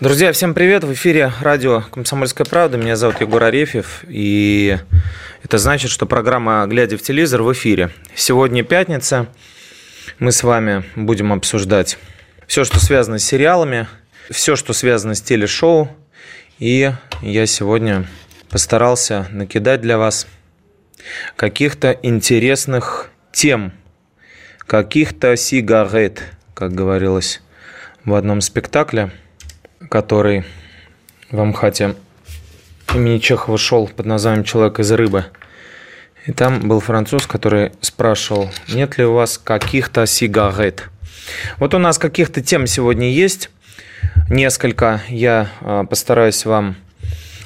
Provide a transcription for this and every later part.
Друзья, всем привет! В эфире радио «Комсомольская правда». Меня зовут Егор Арефьев. И это значит, что программа «Глядя в телевизор» в эфире. Сегодня пятница. Мы с вами будем обсуждать все, что связано с сериалами, все, что связано с телешоу. И я сегодня постарался накидать для вас каких-то интересных тем, каких-то сигарет, как говорилось в одном спектакле, который в Амхате имени Чехова шел под названием «Человек из рыбы». И там был француз, который спрашивал, нет ли у вас каких-то сигарет. Вот у нас каких-то тем сегодня есть, несколько. Я а, постараюсь вам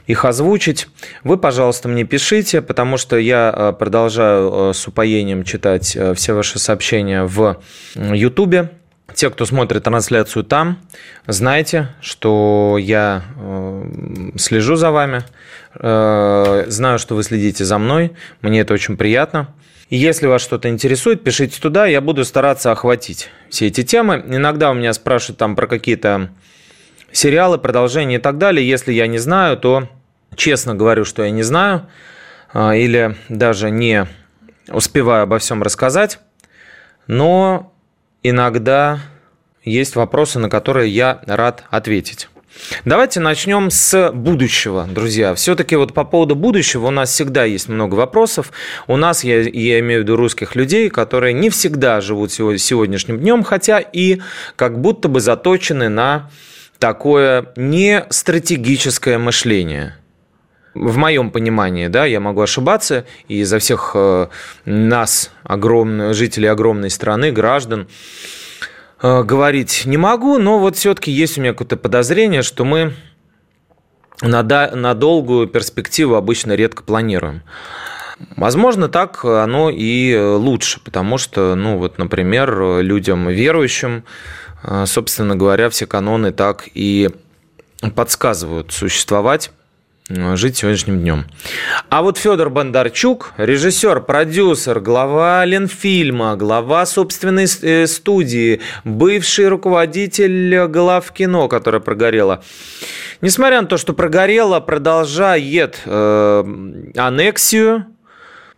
их озвучить. Вы, пожалуйста, мне пишите, потому что я э, продолжаю э, с упоением читать все ваши сообщения в Ютубе. Те, кто смотрит трансляцию там, знайте, что я слежу за вами, знаю, что вы следите за мной, мне это очень приятно. И если вас что-то интересует, пишите туда, я буду стараться охватить все эти темы. Иногда у меня спрашивают там про какие-то сериалы, продолжения и так далее. Если я не знаю, то честно говорю, что я не знаю а, или даже не успеваю обо всем рассказать, но иногда есть вопросы, на которые я рад ответить. Давайте начнем с будущего, друзья. Все-таки вот по поводу будущего у нас всегда есть много вопросов. У нас, я, я имею в виду русских людей, которые не всегда живут сегодняшним днем, хотя и как будто бы заточены на такое не стратегическое мышление – в моем понимании, да, я могу ошибаться, и за всех э, нас, огромных, жителей огромной страны, граждан, э, говорить не могу, но вот все-таки есть у меня какое-то подозрение, что мы на, на долгую перспективу обычно редко планируем. Возможно, так оно и лучше, потому что, ну вот, например, людям верующим, э, собственно говоря, все каноны так и подсказывают существовать жить сегодняшним днем. А вот Федор Бондарчук, режиссер, продюсер, глава Ленфильма, глава собственной э, студии, бывший руководитель глав кино, которая прогорела. Несмотря на то, что прогорела, продолжает э, аннексию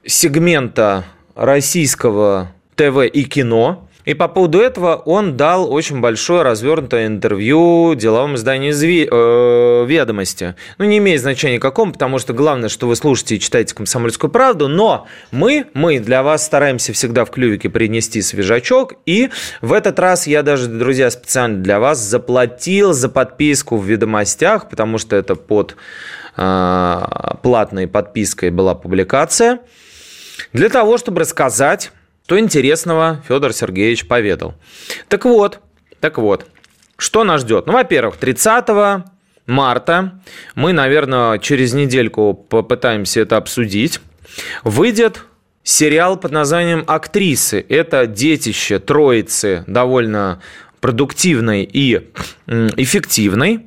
сегмента российского ТВ и кино – и по поводу этого он дал очень большое развернутое интервью деловому изданию э, «Ведомости». Ну, не имеет значения каком, потому что главное, что вы слушаете и читаете «Комсомольскую правду», но мы, мы для вас стараемся всегда в клювике принести свежачок, и в этот раз я даже, друзья, специально для вас заплатил за подписку в «Ведомостях», потому что это под э, платной подпиской была публикация, для того, чтобы рассказать что интересного Федор Сергеевич поведал. Так вот, так вот, что нас ждет? Ну, во-первых, 30 марта, мы, наверное, через недельку попытаемся это обсудить, выйдет сериал под названием «Актрисы». Это детище троицы довольно продуктивной и эффективной.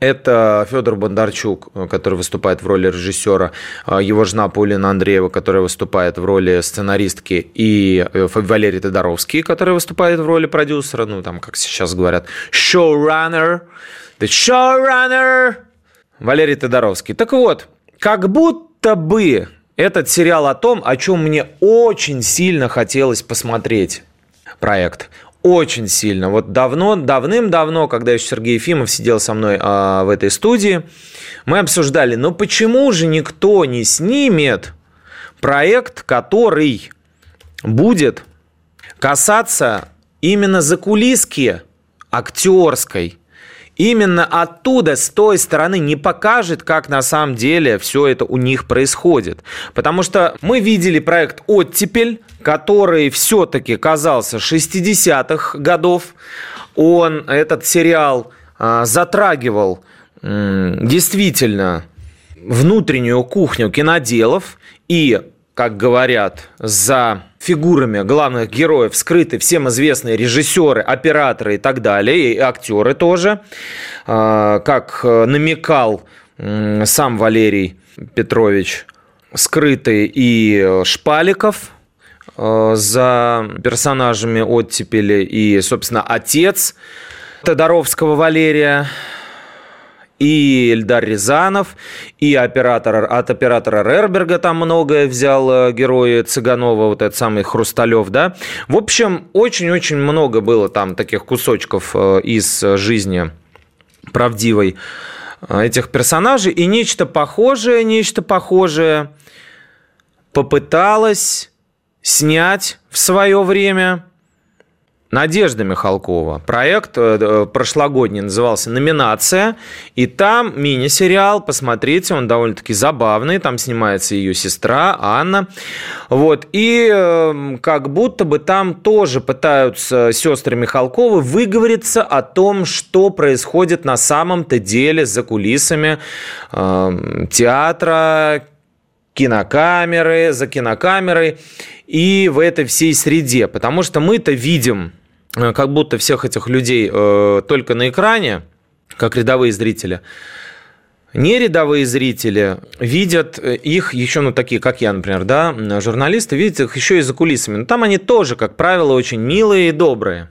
Это Федор Бондарчук, который выступает в роли режиссера, а, его жена Паулина Андреева, которая выступает в роли сценаристки, и э, Валерий Тодоровский, который выступает в роли продюсера, ну, там, как сейчас говорят, showrunner, the showrunner, Валерий Тодоровский. Так вот, как будто бы этот сериал о том, о чем мне очень сильно хотелось посмотреть. Проект очень сильно. Вот давно, давным-давно, когда еще Сергей Ефимов сидел со мной а, в этой студии, мы обсуждали, ну почему же никто не снимет проект, который будет касаться именно закулиски актерской именно оттуда, с той стороны, не покажет, как на самом деле все это у них происходит. Потому что мы видели проект «Оттепель», который все-таки казался 60-х годов. Он, этот сериал затрагивал действительно внутреннюю кухню киноделов и, как говорят, за фигурами главных героев скрыты всем известные режиссеры, операторы и так далее, и актеры тоже, как намекал сам Валерий Петрович, скрытый и Шпаликов э, за персонажами оттепели и, собственно, отец Тодоровского Валерия, и Эльдар Рязанов, и оператор, от оператора Рерберга там многое взял э, герои Цыганова, вот этот самый Хрусталев, да. В общем, очень-очень много было там таких кусочков э, из жизни правдивой Э, этих персонажей, и нечто похожее, нечто похожее попыталась снять в свое время Надежда Михалкова. Проект э, э, прошлогодний назывался «Номинация». И там мини-сериал, посмотрите, он довольно-таки забавный. Там снимается ее сестра Анна. Вот. И эм, как будто бы там тоже пытаются сестры Михалковы выговориться о том, что происходит на самом-то деле за кулисами э, театра, кинокамеры, за кинокамерой и в этой всей среде. Потому что мы-то видим Э, как будто всех этих людей э, только на экране, как рядовые зрители. Не рядовые зрители видят э, их еще, ну, такие, как я, например, да, журналисты, видят их еще и за кулисами. Но там они тоже, как правило, очень милые и добрые.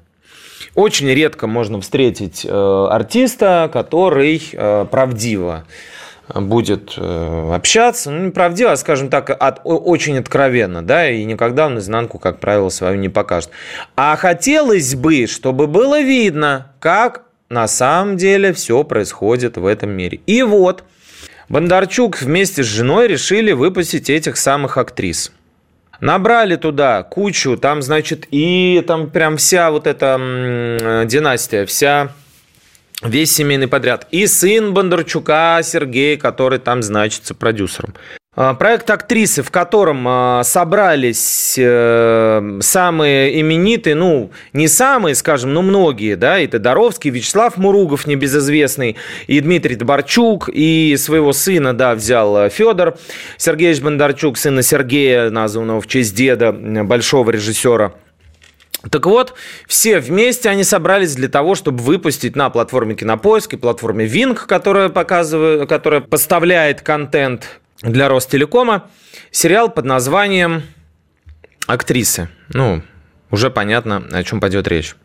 Очень редко можно встретить артиста, который правдиво будет э, общаться, ну, неправдиво, а, скажем так, от, очень откровенно, да, и никогда он изнанку, как правило, свою не покажет. А хотелось бы, чтобы было видно, как на самом деле все происходит в этом мире. И вот Бондарчук вместе с женой решили выпустить этих самых актрис. Набрали туда кучу, там, значит, и там прям вся вот эта э, династия, вся весь семейный подряд. И сын Бондарчука Сергей, который там значится продюсером. А, проект актрисы, в котором а, собрались э, самые именитые, ну, не самые, скажем, но многие, да, и Тодоровский, Вячеслав Муругов, небезызвестный, и Дмитрий Доборчук, и своего сына, да, взял э, Федор Сергеевич Бондарчук, сына Сергея, названного в честь деда, большого режиссера – так вот, все вместе они собрались для того, чтобы выпустить на платформе Кинопоиск и платформе Винг, которая, показывает, которая поставляет контент для Ростелекома, сериал под названием «Актрисы». Ну, уже понятно, о чем пойдет речь.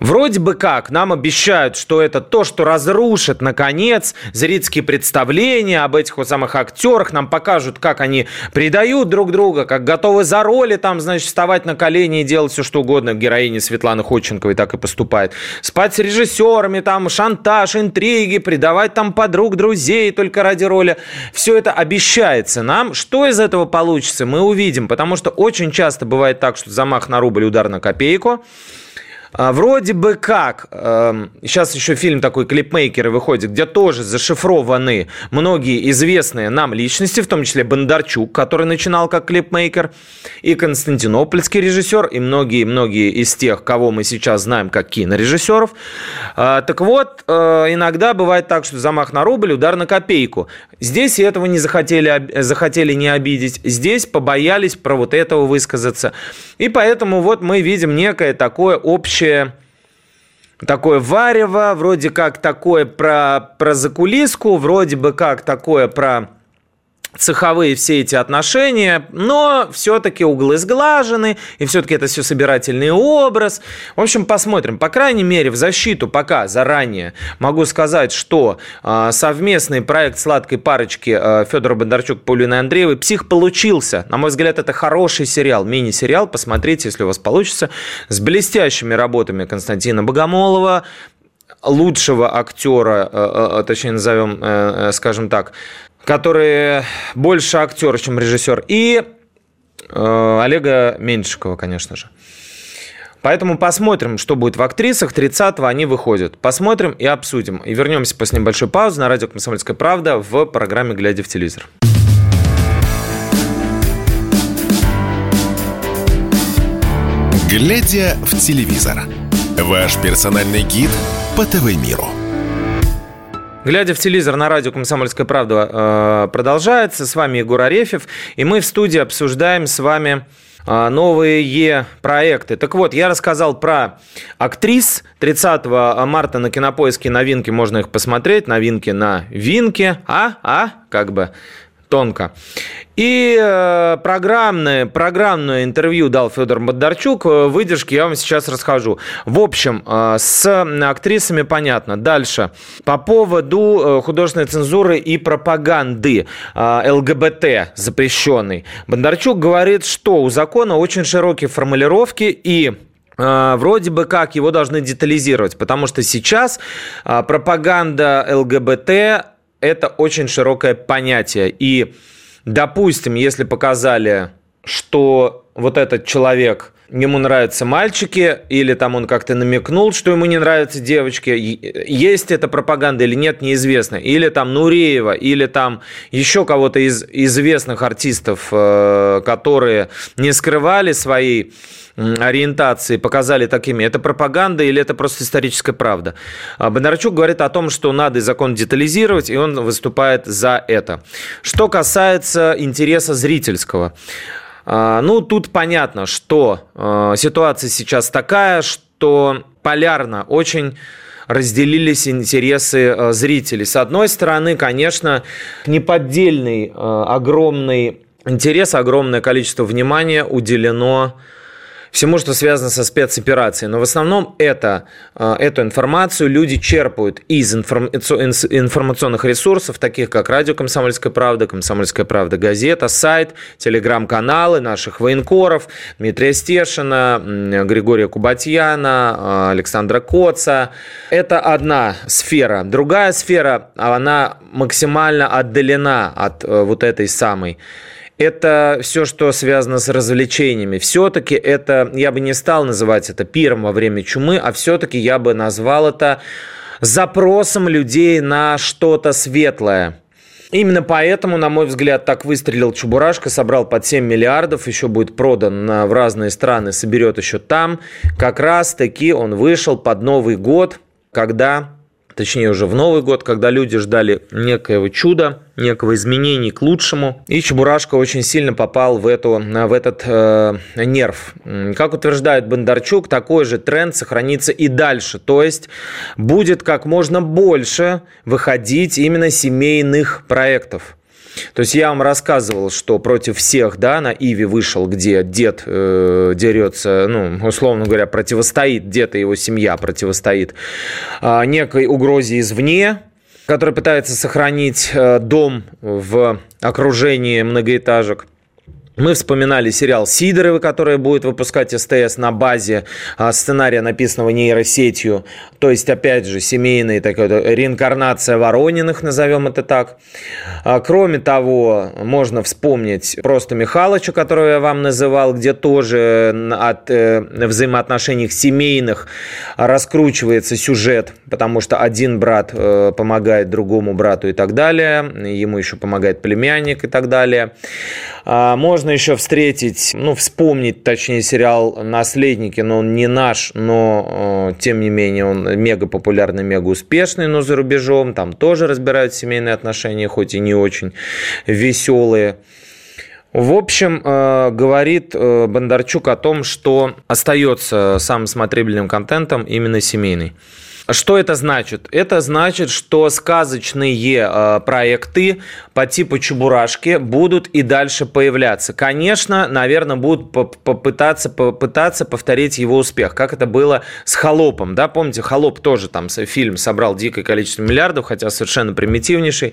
Вроде бы как нам обещают, что это то, что разрушит, наконец, зрительские представления об этих вот самых актерах, нам покажут, как они предают друг друга, как готовы за роли, там, значит, вставать на колени и делать все, что угодно. Героиня Светланы Ходченковой так и поступает. Спать с режиссерами, там, шантаж, интриги, предавать там подруг, друзей только ради роли. Все это обещается нам. Что из этого получится, мы увидим, потому что очень часто бывает так, что замах на рубль, удар на копейку. А, вроде бы как, сейчас эм, еще фильм такой «Клипмейкеры» выходит, где тоже зашифрованы многие известные нам личности, в том числе Бондарчук, который начинал как клипмейкер, и Константинопольский режиссер, и многие-многие из тех, кого мы сейчас знаем как кинорежиссеров. А, так вот, э, иногда бывает так, что замах на рубль, удар на копейку. Здесь этого не захотели, захотели не обидеть, здесь побоялись про вот этого высказаться. И поэтому вот мы видим некое такое общее общее такое варево, вроде как такое про, про закулиску, вроде бы как такое про цеховые все эти отношения, но все-таки углы сглажены, и все-таки это все собирательный образ. В общем, посмотрим. По крайней мере, в защиту пока заранее могу сказать, что э, совместный проект сладкой парочки э, Федора Бондарчук, Паулины Андреевой «Псих» получился. На мой взгляд, это хороший сериал, мини-сериал. Посмотрите, если у вас получится. С блестящими работами Константина Богомолова, лучшего актера, э, э, точнее назовем, э, скажем так, который больше актер, чем режиссер, и э, Олега Меньшикова, конечно же. Поэтому посмотрим, что будет в актрисах. 30-го они выходят. Посмотрим и обсудим. И вернемся после небольшой паузы на радио «Комсомольская правда» в программе «Глядя в телевизор». «Глядя в телевизор» – ваш персональный гид по ТВ-миру. Глядя в телевизор на радио «Комсомольская правда» э, продолжается. С вами Егор Арефьев. И мы в студии обсуждаем с вами э, новые проекты. Так вот, я рассказал про актрис. 30 марта на Кинопоиске новинки, можно их посмотреть. Новинки на Винке. А? А? Как бы тонко. И э, программное, программное интервью дал Федор Бондарчук. Э, выдержки я вам сейчас расскажу. В общем, э, с актрисами понятно. Дальше. По поводу художественной цензуры и пропаганды ЛГБТ запрещенной. Бондарчук говорит, что у закона очень широкие формулировки и вроде бы как его должны детализировать, потому что сейчас пропаганда ЛГБТ это очень широкое понятие. И, допустим, если показали, что вот этот человек ему нравятся мальчики, или там он как-то намекнул, что ему не нравятся девочки, есть эта пропаганда или нет, неизвестно. Или там Нуреева, или там еще кого-то из известных артистов, э, которые не скрывали свои ориентации показали такими, это пропаганда или это просто историческая правда? А Бондарчук говорит о том, что надо закон детализировать, и он выступает за это. Что касается интереса зрительского. А, ну, тут понятно, что а, ситуация сейчас такая, что полярно очень разделились интересы зрителей. С одной стороны, конечно, неподдельный огромный интерес, огромное количество внимания уделено всему, что связано со спецоперацией. Но в основном это, э, эту информацию люди черпают из информационных ресурсов, таких как радио «Комсомольская правда», «Комсомольская правда» газета, сайт, телеграм-каналы наших военкоров, Дмитрия Стешина, Григория Кубатьяна, э, Александра Коца. Это одна сфера. Другая сфера, она максимально отдалена от э, вот этой самой это все, что связано с развлечениями. Все-таки это, я бы не стал называть это пиром во время чумы, а все-таки я бы назвал это запросом людей на что-то светлое. Именно поэтому, на мой взгляд, так выстрелил Чебурашка, собрал под 7 миллиардов, еще будет продан в разные страны, соберет еще там. Как раз таки он вышел под Новый год, когда точнее уже в Новый год, когда люди ждали некоего чуда, некого изменений к лучшему. И Чебурашка очень сильно попал в, эту, в этот э, нерв. Как утверждает Бондарчук, такой же тренд сохранится и дальше. То есть будет как можно больше выходить именно семейных проектов. То есть я вам рассказывал, что против всех, да, на Иви вышел, где дед э, дерется, ну, условно говоря, противостоит, дед и его семья противостоит э, некой угрозе извне, который пытается сохранить э, дом в окружении многоэтажек. Мы вспоминали сериал «Сидоровы», который будет выпускать СТС на базе а, сценария, написанного нейросетью. То есть, опять же, семейная такая реинкарнация Ворониных, назовем это так. А, кроме того, можно вспомнить просто Михалыча, которого я вам называл, где тоже от э, взаимоотношений семейных раскручивается сюжет, потому что один брат э, помогает другому брату и так далее, ему еще помогает племянник и так далее. А, можно еще встретить, ну, вспомнить, точнее, сериал «Наследники», но он не наш, но, э, тем не менее, он мега популярный, мега успешный, но за рубежом. Там тоже разбирают семейные отношения, хоть и не очень веселые. В общем, э, говорит э, Бондарчук о том, что остается самым смотрибельным контентом именно семейный. Что это значит? Это значит, что сказочные проекты по типу Чебурашки будут и дальше появляться. Конечно, наверное, будут попытаться, попытаться повторить его успех, как это было с «Холопом». Да? Помните, «Холоп» тоже там фильм собрал дикое количество миллиардов, хотя совершенно примитивнейший.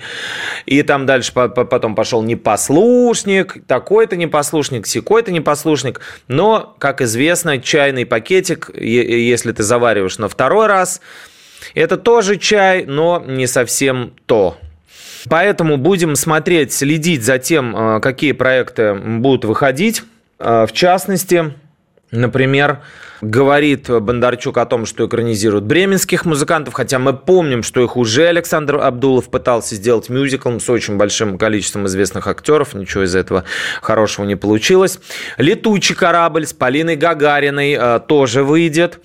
И там дальше потом пошел «Непослушник», такой-то непослушник, секой-то непослушник. Но, как известно, чайный пакетик, если ты завариваешь на второй раз – это тоже чай, но не совсем то. Поэтому будем смотреть, следить за тем, э, какие проекты будут выходить. Э, в частности, например, говорит Бондарчук о том, что экранизируют бременских музыкантов, хотя мы помним, что их уже Александр Абдулов пытался сделать мюзиклом с очень большим количеством известных актеров, ничего из этого хорошего не получилось. «Летучий корабль» с Полиной Гагариной э, тоже выйдет.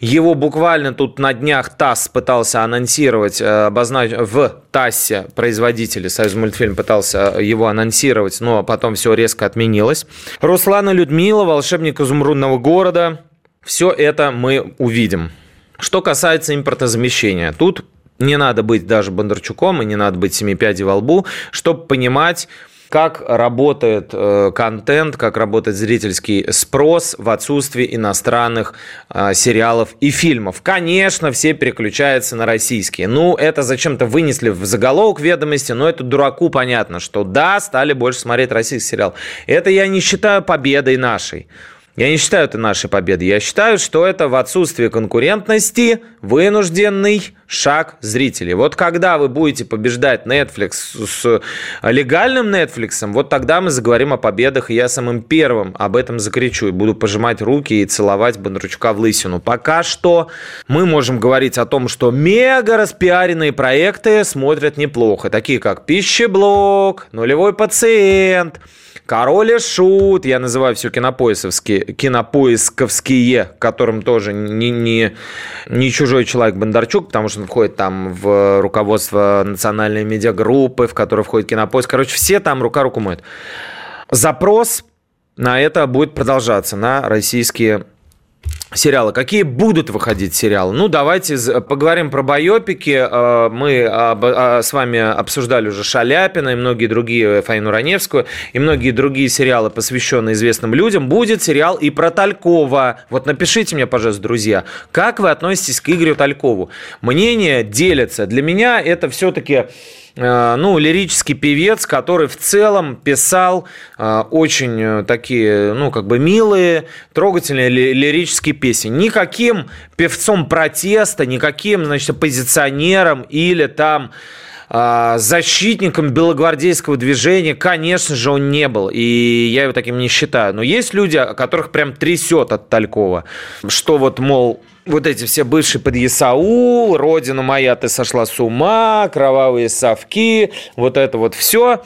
Его буквально тут на днях ТАСС пытался анонсировать, э, обозначить в ТАССе производители, Союз мультфильм пытался его анонсировать, но потом все резко отменилось. Руслана Людмила, волшебник изумрудного города. Все это мы увидим. Что касается импортозамещения, тут не надо быть даже Бондарчуком и не надо быть семи пядей во лбу, чтобы понимать, как работает э, контент, как работает зрительский спрос в отсутствии иностранных э, сериалов и фильмов. Конечно, все переключаются на российские. Ну, это зачем-то вынесли в заголовок ведомости, но это дураку понятно, что да, стали больше смотреть российский сериал. Это я не считаю победой нашей. Я не считаю это нашей победой. Я считаю, что это в отсутствии конкурентности вынужденный шаг зрителей. Вот когда вы будете побеждать Netflix с легальным Netflix, вот тогда мы заговорим о победах, и я самым первым об этом закричу и буду пожимать руки и целовать Бондарчука в лысину. Пока что мы можем говорить о том, что мега распиаренные проекты смотрят неплохо, такие как «Пищеблок», «Нулевой пациент», Король и Шут, я называю все кинопоисковские, кинопоисковские, которым тоже не, не, не чужой человек Бондарчук, потому что он входит там в руководство национальной медиагруппы, в которой входит кинопоиск. Короче, все там рука руку моют. Запрос на это будет продолжаться, на российские сериалы. Какие будут выходить сериалы? Ну, давайте поговорим про байопики. Э, мы а, с вами обсуждали уже Шаляпина и многие другие, Фаину Раневскую, и многие другие сериалы, посвященные известным людям. Будет сериал и про Талькова. Вот напишите мне, пожалуйста, друзья, как вы относитесь к Игорю Талькову? Мнения делятся. Для меня это все-таки Э, ну, лирический певец, который в целом писал э, очень э, такие, ну, как бы милые, трогательные лирические песни. Никаким певцом протеста, никаким, значит, оппозиционером или там защитником белогвардейского движения, конечно же, он не был. И я его таким не считаю. Но есть люди, которых прям трясет от Талькова. Что вот, мол, вот эти все бывшие под Исаул, родина моя, ты сошла с ума, кровавые совки, вот это вот все.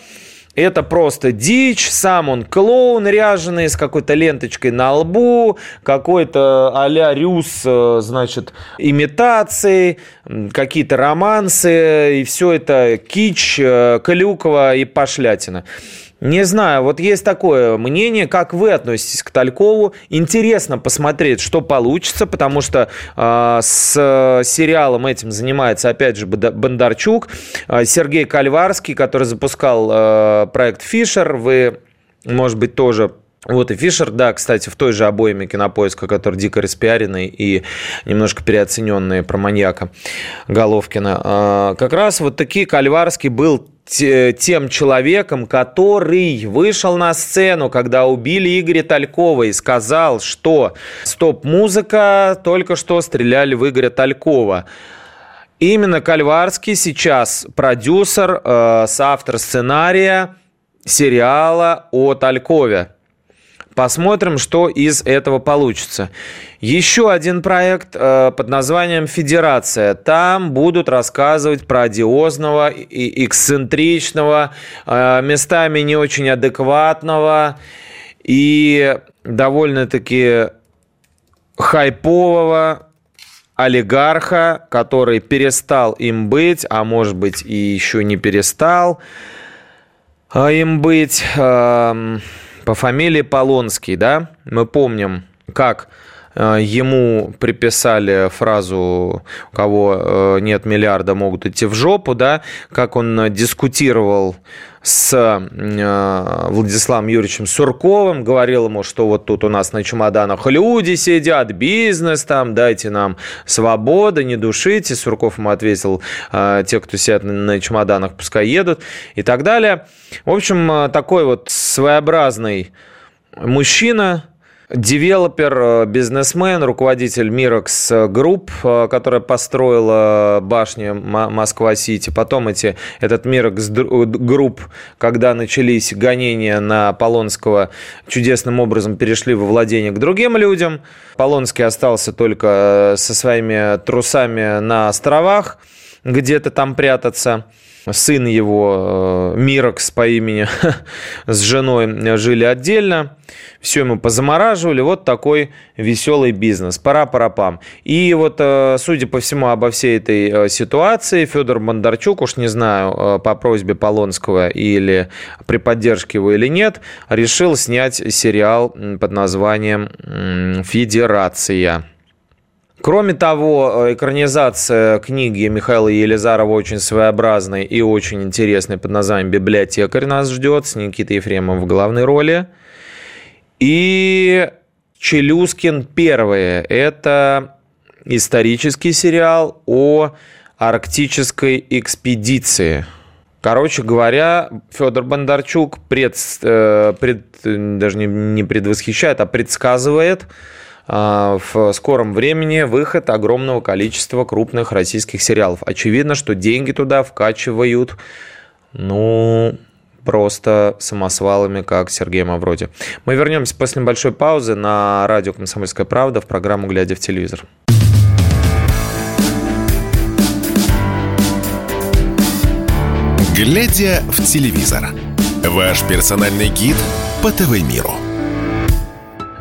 Это просто дичь, сам он клоун ряженый с какой-то ленточкой на лбу, какой-то а-ля Рюс, э, значит, имитации, какие-то романсы, и все это кич, э, Калюкова и пошлятина. Не знаю, вот есть такое мнение, как вы относитесь к Талькову. Интересно посмотреть, что получится, потому что э, с сериалом этим занимается, опять же, Бондарчук, э, Сергей Кальварский, который запускал э, проект «Фишер». Вы, может быть, тоже вот и Фишер, да, кстати, в той же обоими кинопоиска, который дико распиаренный и немножко переоцененный про маньяка Головкина. Как раз вот такие Кальварский был тем человеком, который вышел на сцену, когда убили Игоря Талькова и сказал, что стоп-музыка, только что стреляли в Игоря Талькова. Именно Кальварский сейчас продюсер, э, соавтор сценария сериала о Талькове. Посмотрим, что из этого получится. Еще один проект э, под названием «Федерация». Там будут рассказывать про одиозного и эксцентричного, э, местами не очень адекватного и довольно-таки хайпового олигарха, который перестал им быть, а может быть и еще не перестал а им быть. Э, по фамилии Полонский, да, мы помним, как ему приписали фразу «у кого э, нет миллиарда, могут идти в жопу», да, как он дискутировал с э, Владиславом Юрьевичем Сурковым, говорил ему, что вот тут у нас на чемоданах люди сидят, бизнес там, дайте нам свободы, не душите. Сурков ему ответил, э, те, кто сидят на чемоданах, пускай едут и так далее. В общем, э, такой вот своеобразный мужчина, Девелопер, э, бизнесмен, руководитель Mirax Group, э, которая построила башню Москва-Сити. Потом эти, этот Mirax Group, когда начались гонения на Полонского, чудесным образом перешли во владение к другим людям. Полонский остался только э, со своими трусами на островах. где-то там прятаться сын его, э, Мирокс по имени, с женой жили отдельно. Все ему позамораживали. Вот такой веселый бизнес. Пора-пора-пам. И вот, э, судя по всему, обо всей этой э, ситуации, Федор Бондарчук, уж не знаю, по просьбе Полонского или при поддержке его или нет, решил снять сериал под названием «Федерация». Кроме того, э, экранизация книги Михаила Елизарова очень своеобразной и очень интересной под названием «Библиотекарь» нас ждет с Никитой Ефремовым в главной роли. И «Челюскин первые» – это исторический сериал о арктической экспедиции. Короче говоря, Федор Бондарчук пред, э, пред, даже не предвосхищает, а предсказывает – в скором времени выход огромного количества крупных российских сериалов. Очевидно, что деньги туда вкачивают, ну, просто самосвалами, как Сергей Мавроди. Мы вернемся после небольшой паузы на радио «Комсомольская правда» в программу «Глядя в телевизор». «Глядя в телевизор» – ваш персональный гид по ТВ-миру –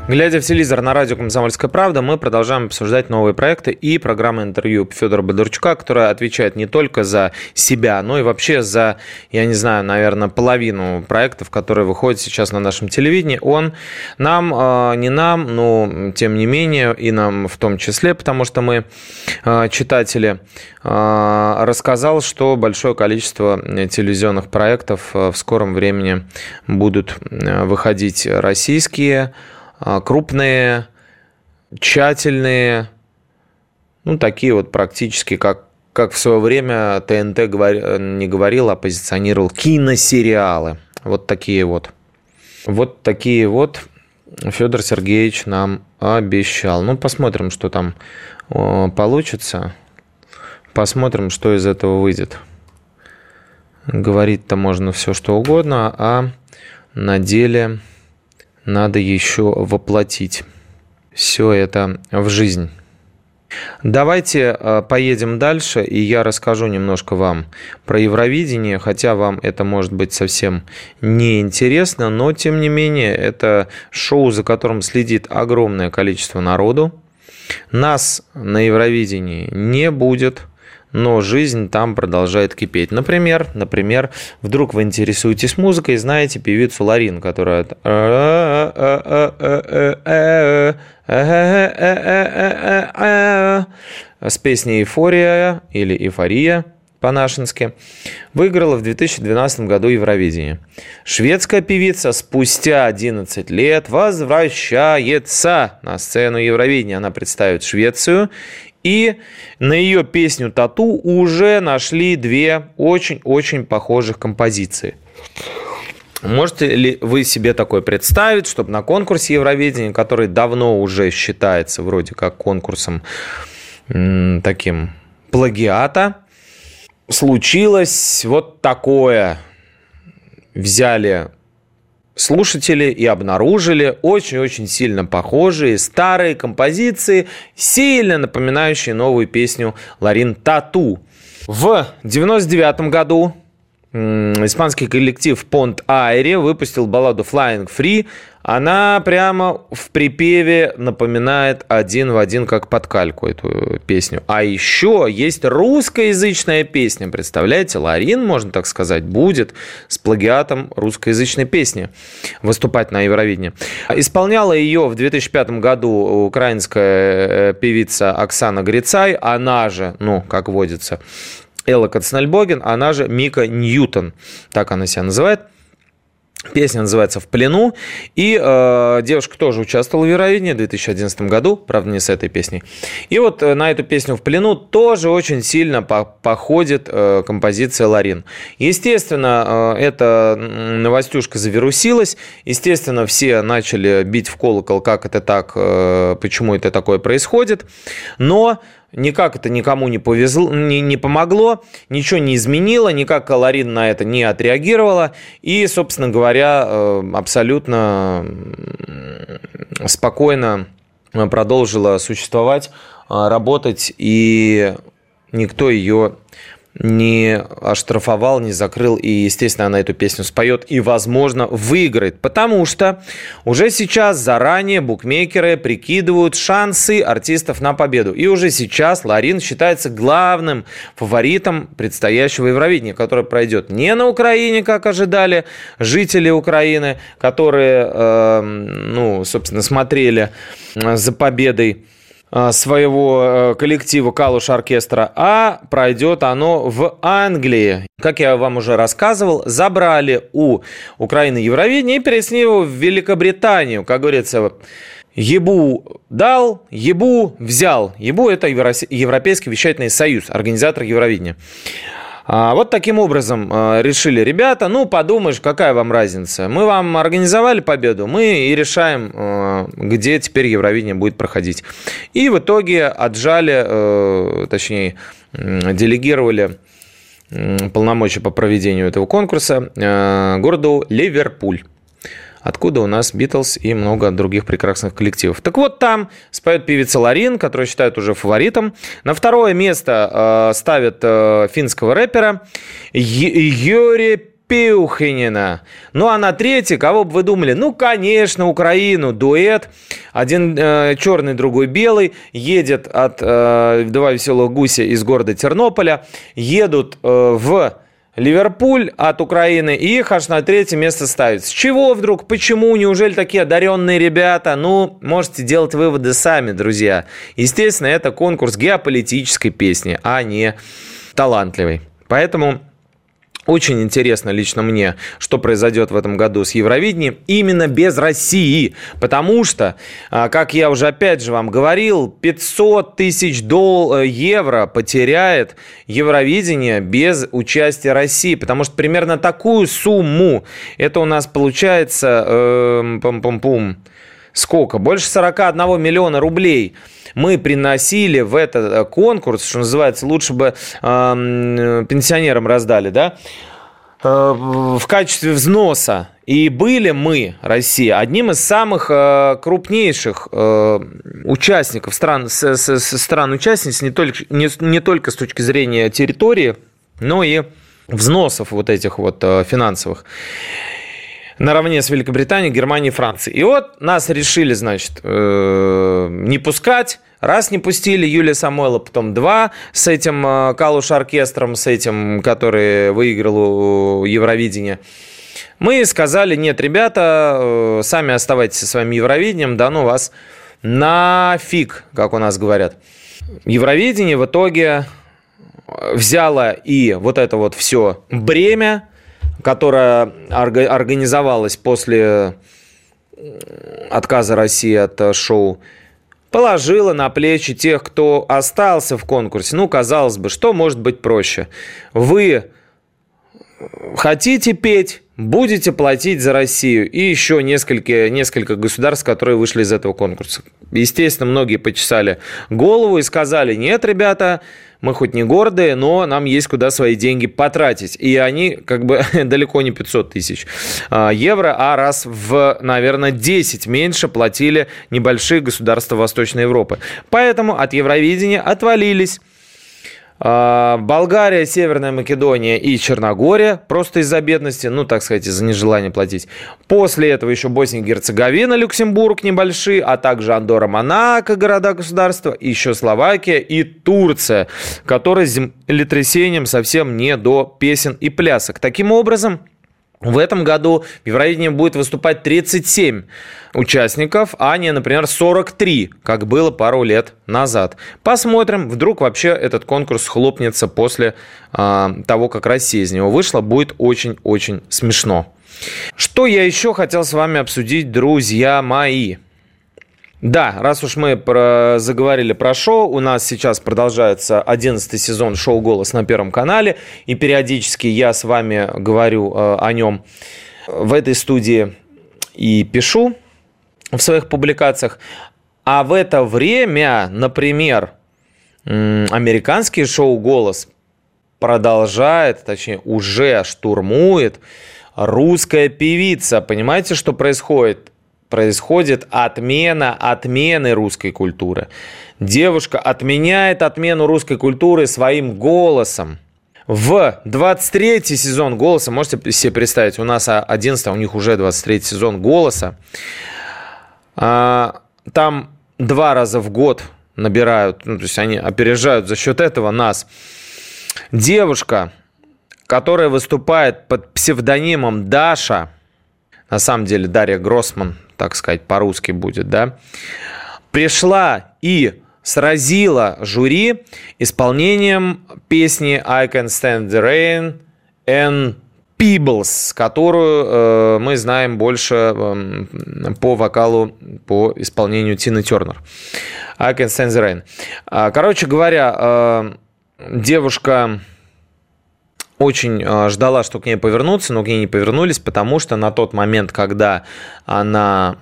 Глядя в телевизор на радио «Комсомольская правда», мы продолжаем обсуждать новые проекты и программы интервью Федора Бондарчука, которая отвечает не только за себя, но и вообще за, я не знаю, наверное, половину проектов, которые выходят сейчас на нашем телевидении. Он нам, а, не нам, но тем не менее, и нам в том числе, потому что мы а, читатели, а, рассказал, что большое количество телевизионных проектов в скором времени будут выходить российские, крупные, тщательные, ну, такие вот практически, как, как в свое время ТНТ говори, не говорил, а позиционировал киносериалы. Вот такие вот. Вот такие вот Федор Сергеевич нам обещал. Ну, посмотрим, что там получится. Посмотрим, что из этого выйдет. Говорить-то можно все, что угодно, а на деле надо еще воплотить все это в жизнь. Давайте э, поедем дальше, и я расскажу немножко вам про Евровидение, хотя вам это может быть совсем не интересно, но тем не менее это шоу, за которым следит огромное количество народу. Нас на Евровидении не будет – но жизнь там продолжает кипеть. Например, например, вдруг вы интересуетесь музыкой, знаете певицу Ларин, которая с песней «Эйфория» или «Эйфория» по-нашенски, выиграла в 2012 году Евровидение. Шведская певица спустя 11 лет возвращается на сцену Евровидения. Она представит Швецию и на ее песню «Тату» уже нашли две очень-очень похожих композиции. Можете ли вы себе такое представить, чтобы на конкурсе Евровидения, который давно уже считается вроде как конкурсом таким плагиата, случилось вот такое. Взяли слушатели и обнаружили очень-очень сильно похожие старые композиции, сильно напоминающие новую песню Ларин Тату. В 99 году испанский коллектив Понт Айри выпустил балладу Flying Free. Она прямо в припеве напоминает один в один, как под кальку эту песню. А еще есть русскоязычная песня. Представляете, Ларин, можно так сказать, будет с плагиатом русскоязычной песни выступать на Евровидении. Исполняла ее в 2005 году украинская э, певица Оксана Грицай. Она же, ну, как водится, Элла Кацнальбоген, она же Мика Ньютон, так она себя называет. Песня называется «В плену». И э, девушка тоже участвовала в Евровидении в 2011 году, правда, не с этой песней. И вот э, на эту песню «В плену» тоже очень сильно по походит э, композиция «Ларин». Естественно, э, эта новостюшка завирусилась. Естественно, все начали бить в колокол, как это так, э, почему это такое происходит. Но Никак это никому не повезло, не, не помогло, ничего не изменило, никак Калорин на это не отреагировала. И, собственно говоря, э, абсолютно спокойно продолжила существовать, э, работать, и никто ее не оштрафовал, не закрыл. И, естественно, она эту песню споет и, возможно, выиграет. Потому что уже сейчас заранее букмекеры прикидывают шансы артистов на победу. И уже сейчас Ларин считается главным фаворитом предстоящего Евровидения, которое пройдет не на Украине, как ожидали жители Украины, которые, э, ну, собственно, смотрели за победой Э, своего э, коллектива Калуш Оркестра, а пройдет оно в Англии. Как я вам уже рассказывал, забрали у Украины Евровидение и перенесли его в Великобританию. Как говорится, ЕБУ дал, ЕБУ взял. ЕБУ – это Европейский вещательный союз, организатор Евровидения. А, вот таким образом а, решили ребята, ну, подумаешь, какая вам разница. Мы вам организовали победу, мы и решаем, а, где теперь Евровидение будет проходить. И в итоге отжали, точнее, делегировали полномочия по проведению этого конкурса городу Ливерпуль откуда у нас Битлз и много других прекрасных коллективов. Так вот, там споет певица Ларин, которую считают уже фаворитом. На второе место э, ставят э, финского рэпера Юрий Пиухинина. Ну а на третье, кого бы вы думали? Ну, конечно, Украину, дуэт. Один э, черный, другой белый. Едет от э, два веселых гуся из города Тернополя. Едут э, в Ливерпуль от Украины, и их аж на третье место ставит. С чего вдруг? Почему? Неужели такие одаренные ребята? Ну, можете делать выводы сами, друзья. Естественно, это конкурс геополитической песни, а не талантливой. Поэтому очень интересно лично мне, что произойдет в этом году с Евровидением именно без России. Потому что, а, как я уже опять же вам говорил, 500 тысяч дол- э, евро потеряет Евровидение без участия России. Потому что примерно такую сумму, это у нас получается, э, пум-пум-пум, сколько? Больше 41 миллиона рублей мы приносили в этот э, конкурс, что называется, лучше бы э, пенсионерам раздали, да, э, в качестве взноса. И были мы, Россия, одним из самых э, крупнейших участников стран, стран-участниц, не только, не, не только с точки зрения территории, но и взносов вот этих вот финансовых наравне с Великобританией, Германией, Францией. И вот нас решили, значит, э, не пускать. Раз не пустили Юлия Самойлова, потом два с этим э, Калуш оркестром, с этим, который выиграл Евровидение. Мы сказали, нет, ребята, э, сами оставайтесь со своим Евровидением, да ну вас нафиг, как у нас говорят. Евровидение в итоге взяло и вот это вот все бремя, которая организовалась после отказа России от э, шоу, положила на плечи тех, кто остался в конкурсе. Ну, казалось бы, что может быть проще? Вы хотите петь, будете платить за Россию и еще несколько, несколько государств, которые вышли из этого конкурса. Естественно, многие почесали голову и сказали, нет, ребята, мы хоть не гордые, но нам есть куда свои деньги потратить. И они как бы далеко не 500 тысяч а, евро, а раз в, наверное, 10 меньше платили небольшие государства Восточной Европы. Поэтому от Евровидения отвалились Болгария, Северная Македония и Черногория просто из-за бедности, ну, так сказать, из-за нежелания платить. После этого еще Босния и Герцеговина, Люксембург небольшие, а также Андора, Монако, города-государства, еще Словакия и Турция, которая землетрясением совсем не до песен и плясок. Таким образом, в этом году в Евровидении будет выступать 37 участников, а не, например, 43, как было пару лет назад. Посмотрим, вдруг вообще этот конкурс хлопнется после э, того, как Россия из него вышла. Будет очень-очень смешно. Что я еще хотел с вами обсудить, друзья мои? Да, раз уж мы про, заговорили про шоу, у нас сейчас продолжается 11 сезон шоу «Голос» на Первом канале, и периодически я с вами говорю э, о нем в этой студии и пишу в своих публикациях. А в это время, например, американский шоу «Голос» продолжает, точнее, уже штурмует русская певица. Понимаете, что происходит? Происходит отмена отмены русской культуры. Девушка отменяет отмену русской культуры своим голосом. в 23-й сезон «Голоса», можете себе представить, у нас 11 у них уже 23-й сезон «Голоса». А, там два раза в год набирают, ну, то есть они опережают за счет этого нас. Девушка, которая выступает под псевдонимом Даша, на самом деле Дарья Гроссман, так сказать, по-русски будет, да, пришла и сразила жюри исполнением песни I Can Stand the Rain and Peebles, которую э, мы знаем больше э, по вокалу, по исполнению Тины Тернер. I Can Stand the Rain. А, короче говоря, э, девушка очень э, ждала, что к ней повернуться, но к ней не повернулись, потому что на тот момент, когда она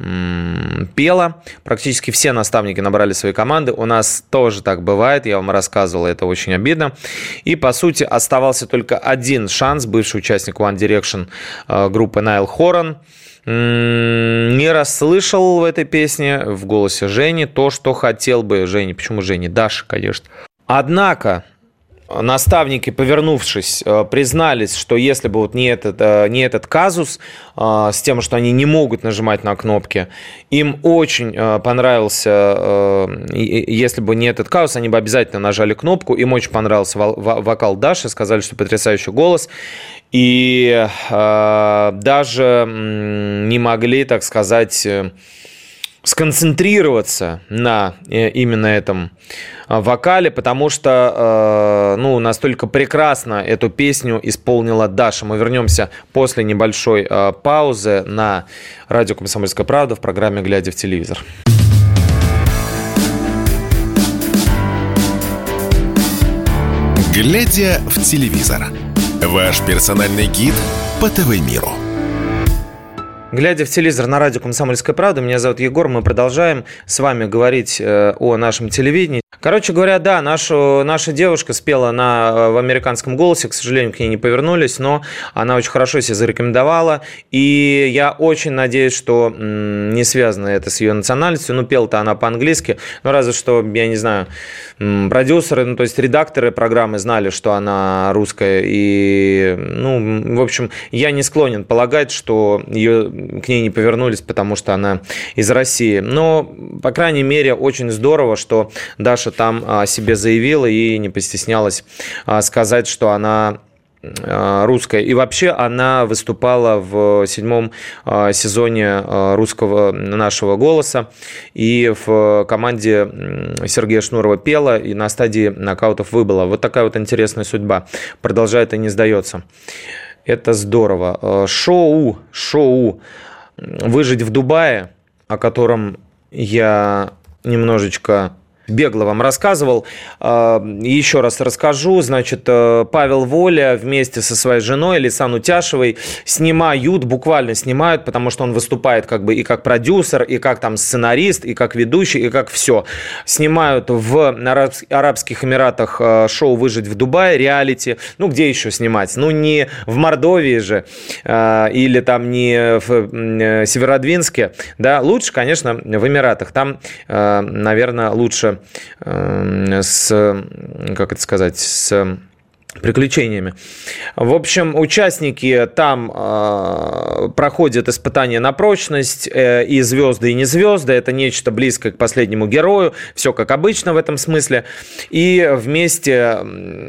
пела, практически все наставники набрали свои команды. У нас тоже так бывает, я вам рассказывал, это очень обидно. И, по сути, оставался только один шанс, бывший участник One Direction э, группы Найл Хорон, не расслышал в этой песне в голосе Жени то, что хотел бы Жени. Почему Жени? Даша, конечно. Однако наставники, повернувшись, э, признались, что если бы вот не этот, э, не этот казус э, с тем, что они не могут нажимать на кнопки, им очень понравился, если бы не этот казус, они бы обязательно нажали кнопку, им очень понравился вокал Даши, сказали, что потрясающий голос, и даже не могли, так сказать, сконцентрироваться на э, именно этом э, вокале, потому что э, ну, настолько прекрасно эту песню исполнила Даша. Мы вернемся после небольшой паузы на радио «Комсомольская правда» в программе «Глядя в телевизор». «Глядя в телевизор» – ваш персональный гид по ТВ-миру – Глядя в телевизор на радио «Комсомольская правда», меня зовут Егор, мы продолжаем с вами говорить э, о нашем телевидении. Короче говоря, да, нашу, наша девушка спела на, э, в американском голосе, к сожалению, к ней не повернулись, но она очень хорошо себя зарекомендовала, и я очень надеюсь, что не связано это с ее национальностью, ну, пела-то она по-английски, но разве что, я не знаю, продюсеры, ну, то есть редакторы программы знали, что она русская, и, ну, в общем, я не склонен полагать, что ее к ней не повернулись, потому что она из России. Но, по крайней мере, очень здорово, что Даша там о себе заявила и не постеснялась а, сказать, что она а, русская. И вообще она выступала в седьмом а, сезоне русского нашего голоса. И в команде Сергея Шнурова пела и на стадии нокаутов выбыла. Вот такая вот интересная судьба. Продолжает и не сдается. Это здорово. Шоу, шоу «Выжить в Дубае», о котором я немножечко бегло вам рассказывал. А, еще раз расскажу. Значит, э, Павел Воля вместе со своей женой Лисан Утяшевой снимают, буквально снимают, потому что он выступает как бы и как продюсер, и как там сценарист, и как ведущий, и как все. Снимают в Арабских Эмиратах э, шоу «Выжить в Дубае», реалити. Ну, где еще снимать? Ну, не в Мордовии же, э, или там не в Северодвинске. Да, лучше, конечно, в Эмиратах. Там, наверное, лучше с, как это сказать, с приключениями. В общем, участники там э, проходят испытания на прочность, э, и звезды, и не звезды. Это нечто близкое к последнему герою. Все как обычно в этом смысле. И вместе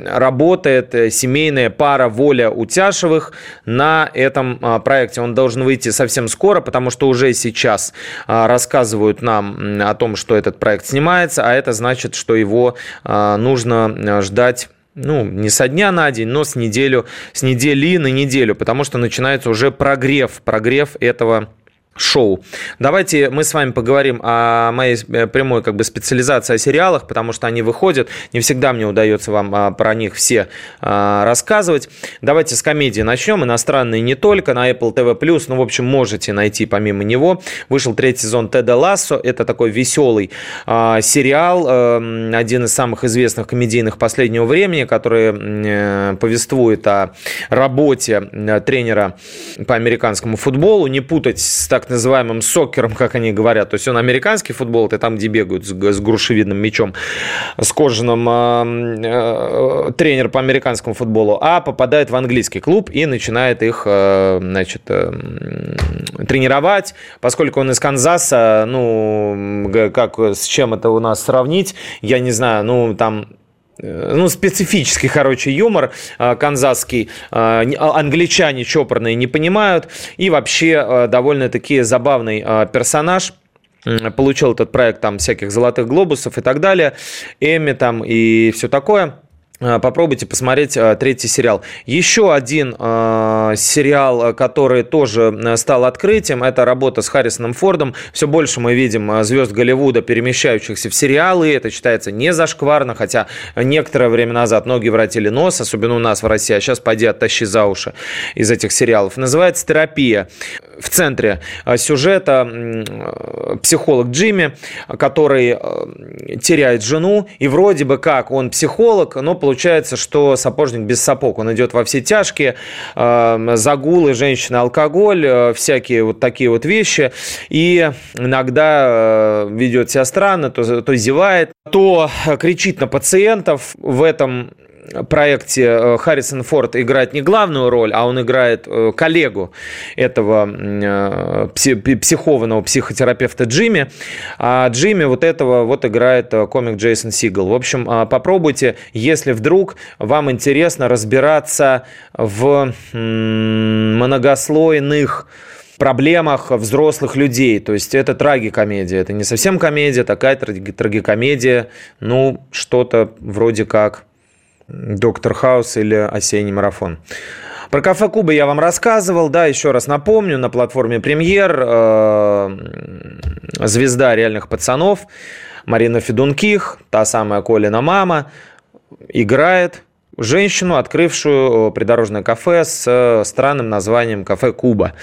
работает семейная пара Воля Утяшевых на этом э, проекте. Он должен выйти совсем скоро, потому что уже сейчас э, рассказывают нам о том, что этот проект снимается, а это значит, что его э, нужно ждать ну, не со дня на день, но с неделю, с недели на неделю, потому что начинается уже прогрев, прогрев этого шоу. Давайте мы с вами поговорим о моей э, прямой как бы специализации о сериалах, потому что они выходят. Не всегда мне удается вам а, про них все а, рассказывать. Давайте с комедии начнем. Иностранные не только на Apple TV+. Ну, в общем, можете найти помимо него. Вышел третий сезон Теда Лассо. Это такой веселый а, сериал, один из самых известных комедийных последнего времени, который э, повествует о работе э, тренера по американскому футболу. Не путать с так называемым сокером, как они говорят. То есть он американский футбол, это там, где бегают с, с грушевидным мячом, с кожаным э, э, тренер по американскому футболу, а попадает в английский клуб и начинает их, э, значит, э, тренировать. Поскольку он из Канзаса, ну, как, с чем это у нас сравнить, я не знаю, ну, там ну, специфический, короче, юмор э, канзасский. Э, а, англичане чопорные не понимают. И вообще довольно-таки забавный персонаж получил этот проект там всяких золотых глобусов и так далее, Эми там и все такое. Э, попробуйте посмотреть э, третий сериал. Еще один э, сериал, который тоже стал открытием, это работа с Харрисоном Фордом. Все больше мы видим звезд Голливуда, перемещающихся в сериалы. Это считается не зашкварно, хотя некоторое время назад многие воротили нос, особенно у нас в России, а сейчас пойди оттащи за уши из этих сериалов. Называется «Терапия». В центре сюжета психолог Джимми, который теряет жену, и вроде бы как он психолог, но получается, что сапожник без сапог. Он идет во все тяжкие, э, загулы, женщины, алкоголь, э, всякие вот такие вот вещи. И иногда э, ведет себя странно, то, то зевает, то кричит на пациентов. В этом проекте э, Харрисон Форд играет не главную роль, а он играет э, коллегу этого э, психованного психотерапевта Джимми. А Джимми вот этого вот играет комик Джейсон Сигал. В общем, попробуйте, если вдруг вам интересно разбираться в многослойных проблемах взрослых людей. То есть это трагикомедия. Это не совсем комедия, такая трагикомедия. Ну, что-то вроде как Доктор Хаус или Осенний марафон. Про кафе Куба я вам рассказывал, да, еще раз напомню, на платформе Премьер э, звезда реальных пацанов Марина Федунких, та самая Колина мама, играет женщину, открывшую придорожное кафе с странным названием «Кафе Куба».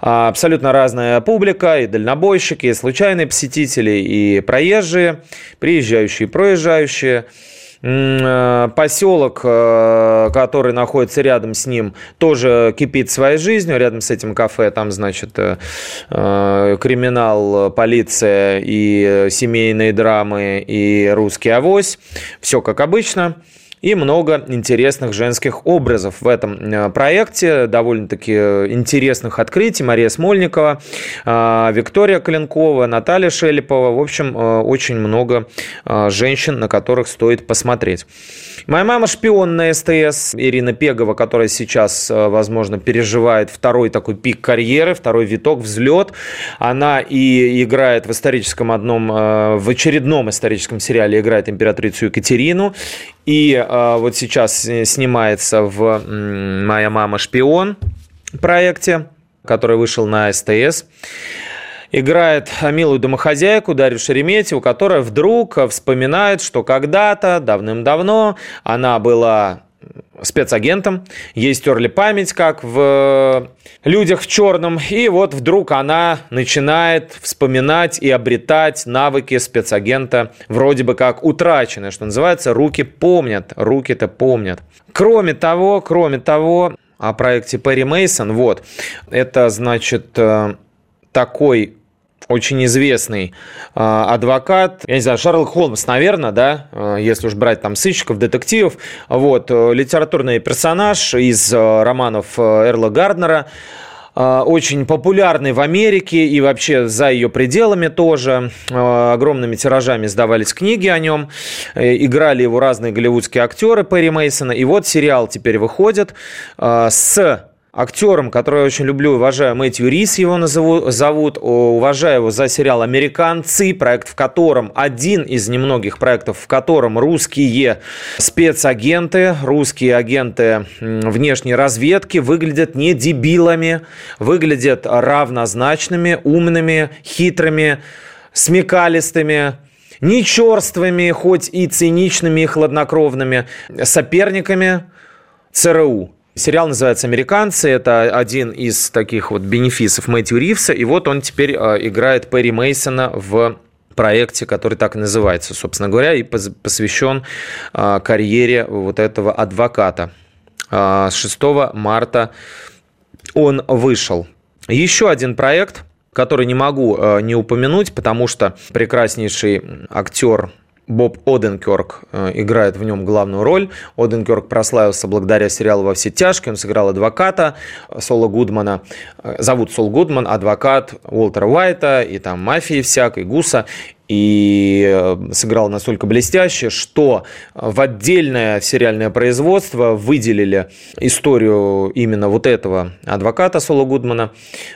А, абсолютно разная публика, и дальнобойщики, и случайные посетители, и проезжие, приезжающие проезжающие – Э, поселок, э, который находится рядом с ним, тоже кипит своей жизнью. Рядом с этим кафе там, значит, э, криминал, полиция и семейные драмы и русский авось. Все как обычно и много интересных женских образов в этом э, проекте. Довольно-таки интересных открытий. Мария Смольникова, э, Виктория Коленкова, Наталья Шелепова. В общем, э, очень много женщин, на которых стоит посмотреть. Моя мама шпион на СТС, Ирина Пегова, которая сейчас, возможно, переживает второй такой пик карьеры, второй виток, взлет. Она и играет в историческом одном, в очередном историческом сериале играет императрицу Екатерину, и э, вот сейчас снимается в «Моя мама шпион» проекте, который вышел на СТС. Играет милую домохозяйку Дарью Шереметьеву, которая вдруг вспоминает, что когда-то, давным-давно, она была спецагентом. Ей стерли память, как в «Людях в черном». И вот вдруг она начинает вспоминать и обретать навыки спецагента, вроде бы как утраченные, что называется, руки помнят, руки-то помнят. Кроме того, кроме того, о проекте Перри Мейсон, вот, это, значит, э, такой очень известный э, адвокат, я не знаю, Шерлок Холмс, наверное, да, э, если уж брать там сыщиков, детективов, вот, э, литературный персонаж из э, романов э, Эрла Гарднера, э, очень популярный в Америке и вообще за ее пределами тоже. Огромными тиражами сдавались книги о нем. Играли его разные голливудские актеры Перри Мейсона. И вот сериал теперь выходит с актером, который я очень люблю и уважаю, Мэтью Рис его назову, зовут, уважаю его за сериал «Американцы», проект в котором, один из немногих проектов, в котором русские спецагенты, русские агенты внешней разведки выглядят не дебилами, выглядят равнозначными, умными, хитрыми, смекалистыми, не черствыми, хоть и циничными и хладнокровными соперниками ЦРУ. Сериал называется «Американцы». Это один из таких вот бенефисов Мэтью Ривса. И вот он теперь э, играет Перри Мейсона в проекте, который так и называется, собственно говоря, и посвящен э, карьере вот этого адвоката. Э, с 6 марта он вышел. Еще один проект – который не могу не упомянуть, потому что прекраснейший актер Боб Оденкерк э, играет в нем главную роль. Оденкерк прославился благодаря сериалу «Во все тяжкие». Он сыграл адвоката Сола Гудмана. Э, зовут Сол Гудман, адвокат Уолтера Уайта и там мафии всякой, Гуса и э, сыграл настолько блестяще, что в отдельное сериальное производство выделили историю именно вот этого адвоката Соло Гудмана.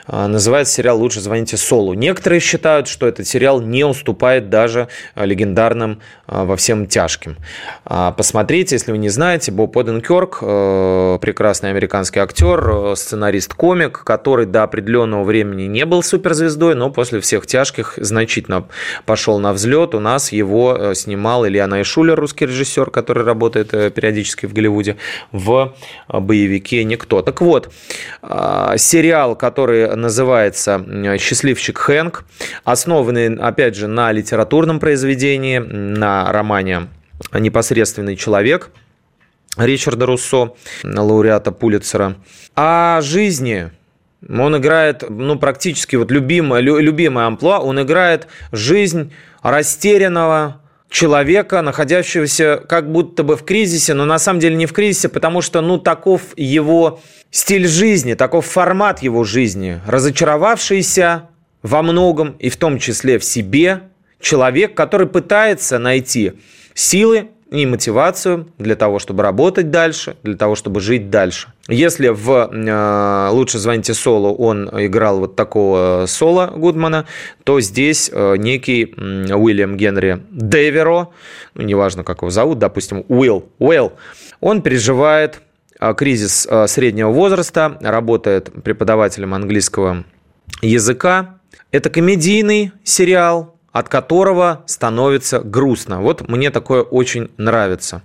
Э, называется сериал «Лучше звоните Солу». Некоторые считают, что этот сериал не уступает даже легендарным «Во всем тяжким». А посмотрите, если вы не знаете, Боб Оденкерк, э, прекрасный американский актер, сценарист-комик, который до определенного времени не был суперзвездой, но после всех тяжких значительно пошел пошел на взлет. У нас его э, снимал Илья Найшулер, русский режиссер, который работает э, периодически в Голливуде, в э, боевике «Никто». Так вот, сериал, который называется «Счастливчик Хэнк», основанный, опять же, на литературном произведении, на романе «Непосредственный человек», Ричарда Руссо, лауреата Пулитцера, о жизни он играет, ну, практически вот любимое, любимое амплуа, он играет жизнь растерянного человека, находящегося как будто бы в кризисе, но на самом деле не в кризисе, потому что, ну, таков его стиль жизни, таков формат его жизни, разочаровавшийся во многом, и в том числе в себе, человек, который пытается найти силы и мотивацию для того, чтобы работать дальше, для того, чтобы жить дальше. Если в э, «Лучше звоните Соло» он играл вот такого Соло Гудмана, то здесь э, некий э, Уильям Генри Деверо, ну, неважно, как его зовут, допустим, Уилл, Уилл, он переживает э, кризис э, среднего возраста, работает преподавателем английского языка. Это комедийный сериал, от которого становится грустно. Вот мне такое очень нравится.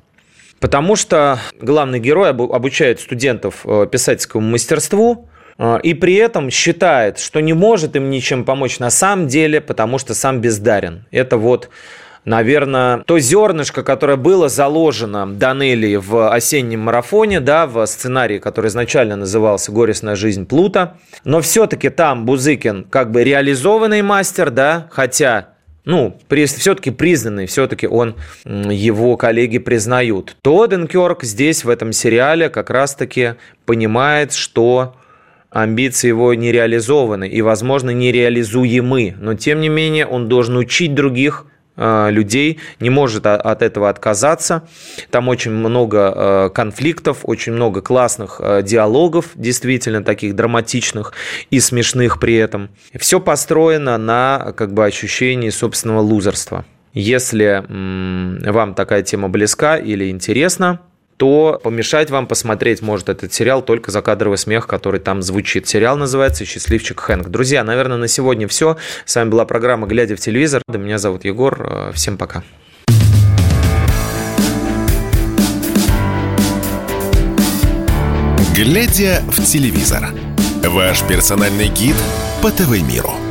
Потому что главный герой обучает студентов э, писательскому мастерству, э, и при этом считает, что не может им ничем помочь на самом деле, потому что сам бездарен. Это вот наверное, то зернышко, которое было заложено Данелли в осеннем марафоне, да, в сценарии, который изначально назывался «Горестная жизнь Плута». Но все-таки там Бузыкин как бы реализованный мастер, да, хотя ну, все-таки признанный, все-таки он, его коллеги признают. Тоденкерк здесь, в этом сериале, как раз-таки понимает, что амбиции его не реализованы и, возможно, нереализуемы. Но, тем не менее, он должен учить других людей, не может от этого отказаться. Там очень много э, конфликтов, очень много классных э, диалогов, действительно таких драматичных и смешных при этом. Все построено на как бы ощущении собственного лузерства. Если вам такая тема близка или интересна, то помешать вам посмотреть может этот сериал только закадровый смех, который там звучит. Сериал называется «Счастливчик Хэнк». Друзья, наверное, на сегодня все. С вами была программа «Глядя в телевизор». Меня зовут Егор. Э, всем пока. «Глядя в телевизор» – ваш персональный гид по ТВ-миру.